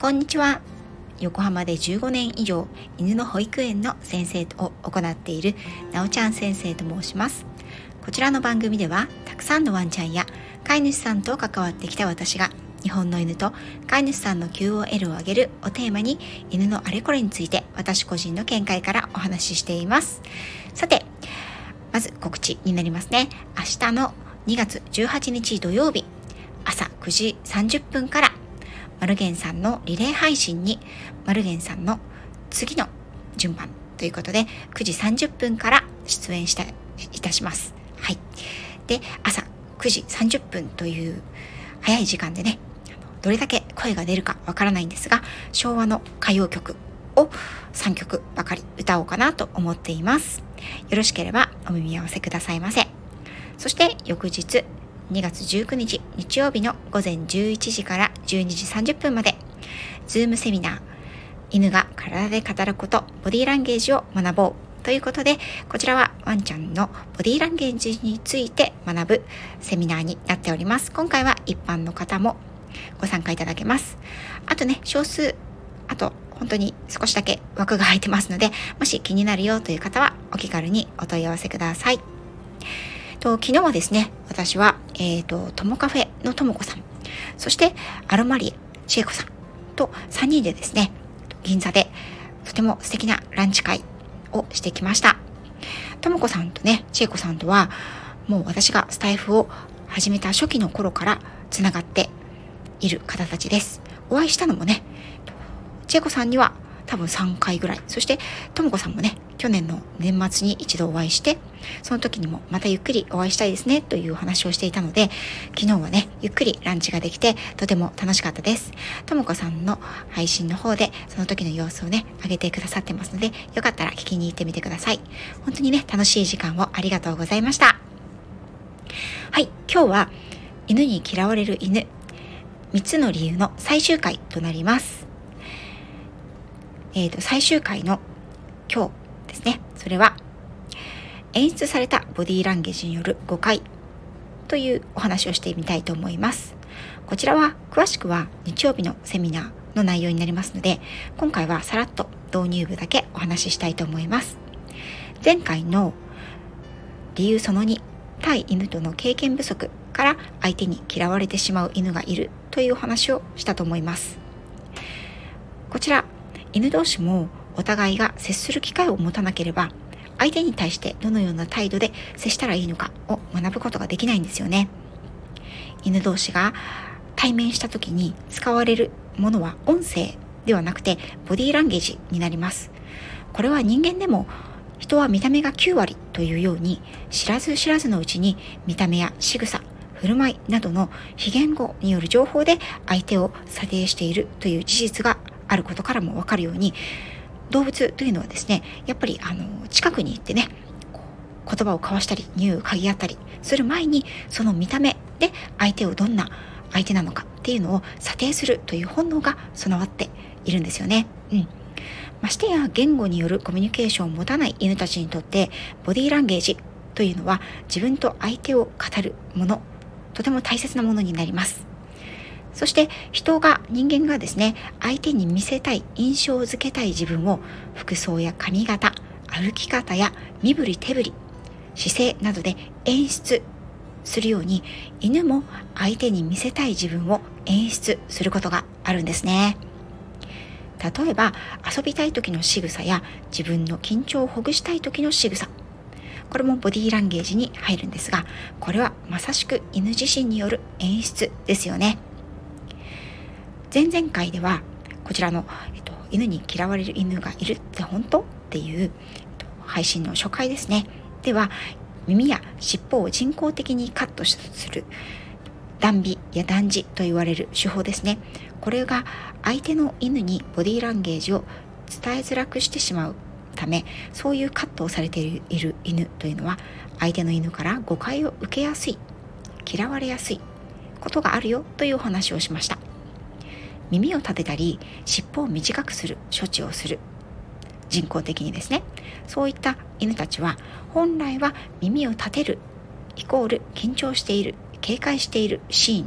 こんにちは。横浜で15年以上犬の保育園の先生を行っているなおちゃん先生と申します。こちらの番組ではたくさんのワンちゃんや飼い主さんと関わってきた私が日本の犬と飼い主さんの QOL を上げるをテーマに犬のあれこれについて私個人の見解からお話ししています。さてまず告知になりますね。明日の2月18日土曜日朝9時30分からマルゲンさんのリレー配信にマルゲンさんの次の順番ということで9時30分から出演したいたします。はい。で、朝9時30分という早い時間でね、どれだけ声が出るかわからないんですが、昭和の歌謡曲を3曲ばかり歌おうかなと思っています。よろしければお耳合わせくださいませ。そして翌日2月19日日曜日の午前11時から12時30分まで、ズームセミナー、犬が体で語ること、ボディーランゲージを学ぼうということで、こちらはワンちゃんのボディーランゲージについて学ぶセミナーになっております。今回は一般の方もご参加いただけます。あとね、少数、あと本当に少しだけ枠が空いてますので、もし気になるよという方はお気軽にお問い合わせください。と昨日はですね、私は、えっ、ー、と、ともカフェのともこさん、そしてアロマリエ千恵子さんと3人でですね、銀座でとても素敵なランチ会をしてきました。ともこさんとね、千恵子さんとは、もう私がスタイフを始めた初期の頃からつながっている方たちです。お会いしたのもね、千恵子さんには多分3回ぐらい。そして、ともこさんもね、去年の年末に一度お会いして、その時にもまたゆっくりお会いしたいですね、というお話をしていたので、昨日はね、ゆっくりランチができて、とても楽しかったです。ともこさんの配信の方で、その時の様子をね、上げてくださってますので、よかったら聞きに行ってみてください。本当にね、楽しい時間をありがとうございました。はい、今日は、犬に嫌われる犬、3つの理由の最終回となります。えー、と、最終回の今日ですね。それは、演出されたボディーランゲージによる誤解というお話をしてみたいと思います。こちらは詳しくは日曜日のセミナーの内容になりますので、今回はさらっと導入部だけお話ししたいと思います。前回の理由その2、対犬との経験不足から相手に嫌われてしまう犬がいるというお話をしたと思います。こちら犬同士もお互いが接する機会を持たなければ相手に対してどのような態度で接したらいいのかを学ぶことができないんですよね。犬同士が対面した時に使われるものは音声ではなくてボディーランゲージになります。これは人間でも人は見た目が9割というように知らず知らずのうちに見た目や仕草振る舞いなどの非言語による情報で相手を査定しているという事実があることからもわかるように動物というのはですねやっぱりあの近くに行ってね言葉を交わしたり匂いを嗅ぎ合ったりする前にその見た目で相手をどんな相手なのかっていうのを査定するという本能が備わっているんですよね。うんましてや言語によるコミュニケーションを持たない犬たちにとってボディーランゲージというのは自分と相手を語るものとても大切なものになります。そして人が、人間がですね、相手に見せたい、印象づけたい自分を服装や髪型、歩き方や身振り手振り、姿勢などで演出するように、犬も相手に見せたい自分を演出することがあるんですね。例えば、遊びたい時の仕草や自分の緊張をほぐしたい時の仕草。これもボディーランゲージに入るんですが、これはまさしく犬自身による演出ですよね。前々回ではこちらの、えっと、犬に嫌われる犬がいるって本当っていう、えっと、配信の初回ですね。では耳や尻尾を人工的にカットする断尾や断じと言われる手法ですね。これが相手の犬にボディーランゲージを伝えづらくしてしまうためそういうカットをされている犬というのは相手の犬から誤解を受けやすい嫌われやすいことがあるよというお話をしました。耳を立てたり尻尾を短くする処置をする。人工的にですね。そういった犬たちは本来は耳を立てるイコール緊張している警戒しているシーン。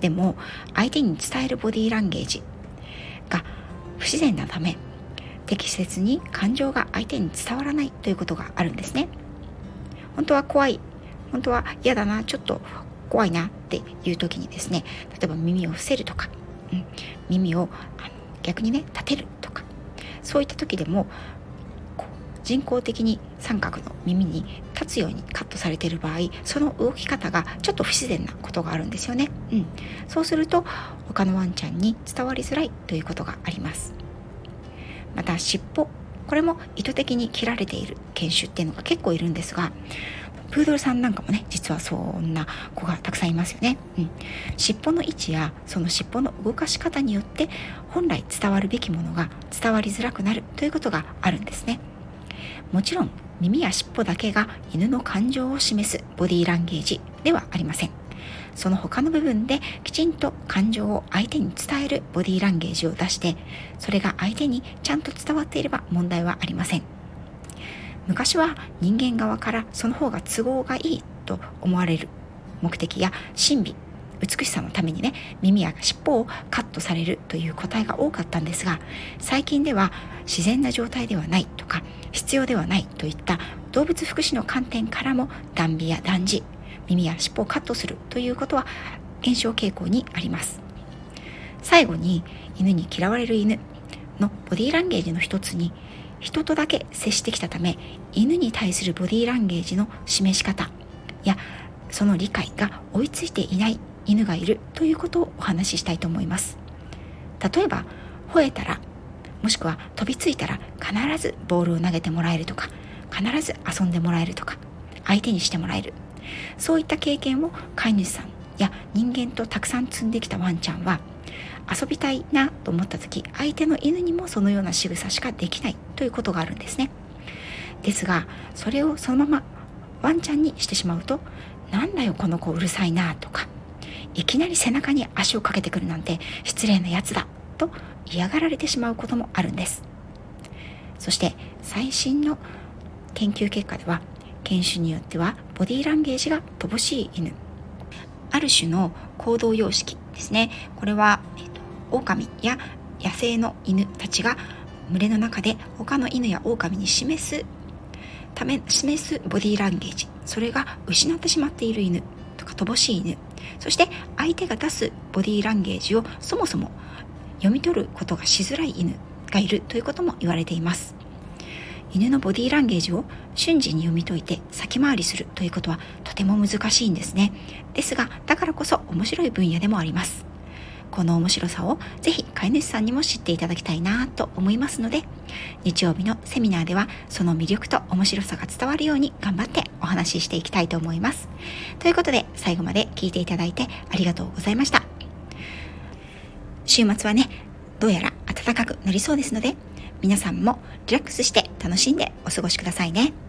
でも相手に伝えるボディーランゲージが不自然なため適切に感情が相手に伝わらないということがあるんですね。本当は怖い本当は嫌だなちょっと怖いなっていう時にですね例えば耳を伏せるとか、うん、耳を逆にね立てるとかそういった時でも人工的に三角の耳に立つようにカットされている場合その動き方がちょっと不自然なことがあるんですよね、うん、そうすると他のワンちゃんに伝わりづらいということがあります。また尻尾これも意図的に切られている犬種っていうのが結構いるんですがプードルさんなんかもね実はそんな子がたくさんいますよね、うん、尻尾の位置やその尻尾の動かし方によって本来伝わるべきものが伝わりづらくなるということがあるんですね。もちろん耳や尻尾だけが犬の感情を示すボディーランゲージではありません。その他の部分できちんと感情を相手に伝えるボディーランゲージを出してそれが相手にちゃんと伝わっていれば問題はありません。昔は人間側からその方が都合がいいと思われる目的や神秘美しさのためにね耳や尻尾をカットされるという答えが多かったんですが最近では自然な状態ではないとか必要ではないといった動物福祉の観点からも断尾や断じ耳や尻尾をカットするということは減少傾向にあります。最後に犬に嫌われる犬のボディーランゲージの一つに人とだけ接してきたため犬に対するボディーランゲージの示し方やその理解が追いついていない犬がいるということをお話ししたいと思います。例えば吠えたらもしくは飛びついたら必ずボールを投げてもらえるとか必ず遊んでもらえるとか相手にしてもらえる。そういった経験を飼い主さんや人間とたくさん積んできたワンちゃんは遊びたいなと思った時相手の犬にもそのような仕草しかできないということがあるんですね。ですがそれをそのままワンちゃんにしてしまうとなんだよこの子うるさいなとかいきなり背中に足をかけてくるなんて失礼なやつだと嫌がられてしまうこともあるんです。そして最新の研究結果では犬種によってはボディーランゲージが乏しい犬。ある種の行動様式ですね。これは、狼や野生の犬たちが群れの中で他の犬や狼に示すため示すボディーランゲージ。それが失ってしまっている犬。とか乏しい犬。そして相手が出すボディーランゲージをそもそも読み取ることがしづらい犬がいる。ということも言われています。犬のボディーランゲージを瞬時に読み解いて先回りする。ということはとても難しいんですね。ですがだからこそ面白い分野でもあります。この面白さをぜひ飼い主さんにも知っていただきたいなと思いますので日曜日のセミナーではその魅力と面白さが伝わるように頑張ってお話ししていきたいと思いますということで最後まで聞いていただいてありがとうございました週末はねどうやら暖かくなりそうですので皆さんもリラックスして楽しんでお過ごしくださいね。